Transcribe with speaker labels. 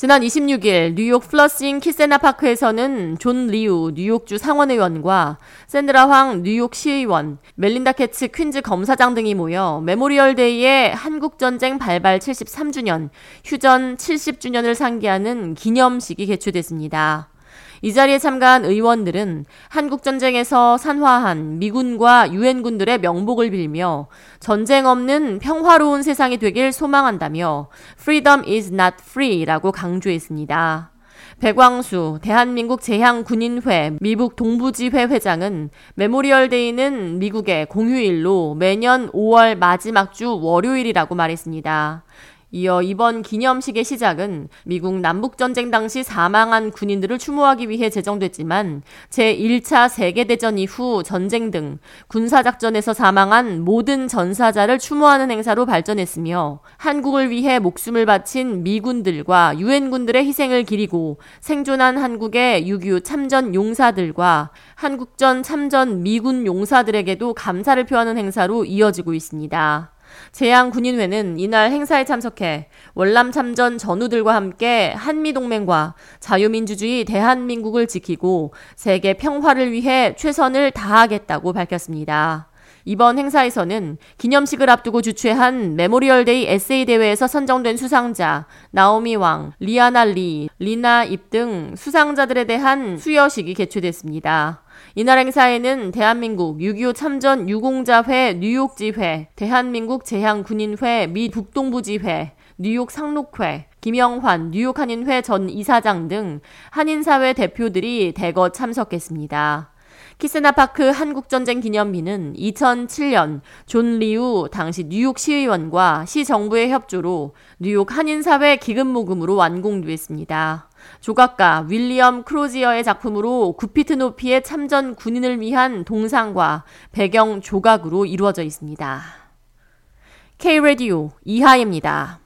Speaker 1: 지난 26일 뉴욕 플러싱 키세나 파크에서는 존 리우 뉴욕주 상원의원과 샌드라 황 뉴욕 시의원, 멜린다 캐츠 퀸즈 검사장 등이 모여 Memorial Day의 한국전쟁 발발 73주년, 휴전 70주년을 상기하는 기념식이 개최됐습니다. 이 자리에 참가한 의원들은 한국전쟁에서 산화한 미군과 유엔군들의 명복을 빌며 전쟁 없는 평화로운 세상이 되길 소망한다며 Freedom is not free라고 강조했습니다. 백광수 대한민국 재향군인회 미 북동부지회 회장은 Memorial Day는 미국의 공휴일로 매년 5월 마지막 주 월요일이라고 말했습니다. 이어 이번 기념식의 시작은 미국 남북전쟁 당시 사망한 군인들을 추모하기 위해 제정됐지만 제1차 세계대전 이후 전쟁 등 군사작전에서 사망한 모든 전사자를 추모하는 행사로 발전했으며 한국을 위해 목숨을 바친 미군들과 유엔군들의 희생을 기리고 생존한 한국의 6.25 참전 용사들과 한국전 참전 미군 용사들에게도 감사를 표하는 행사로 이어지고 있습니다. 재향군인회는 이날 행사에 참석해 월남 참전 전우들과 함께 한미동맹과 자유민주주의 대한민국을 지키고 세계 평화를 위해 최선을 다하겠다고 밝혔습니다. 이번 행사에서는 기념식을 앞두고 주최한 Memorial Day 에세이 대회에서 선정된 수상자 나오미 왕, 리아나 리, 리나 입 등 수상자들에 대한 수여식이 개최됐습니다. 이날 행사에는 대한민국 6.25 참전 유공자회 뉴욕지회, 대한민국 재향군인회 미 북동부지회, 뉴욕 상록회, 김영환 뉴욕 한인회 전 이사장 등 한인사회 대표들이 대거 참석했습니다. 키세나파크 한국전쟁 기념비는 2007년 존 리우 당시 뉴욕 시의원과 시 정부의 협조로 뉴욕 한인사회 기금 모금으로 완공됐습니다. 조각가 윌리엄 크로지어의 작품으로 9피트 높이의 참전 군인을 위한 동상과 배경 조각으로 이루어져 있습니다. K-Radio 이하입니다.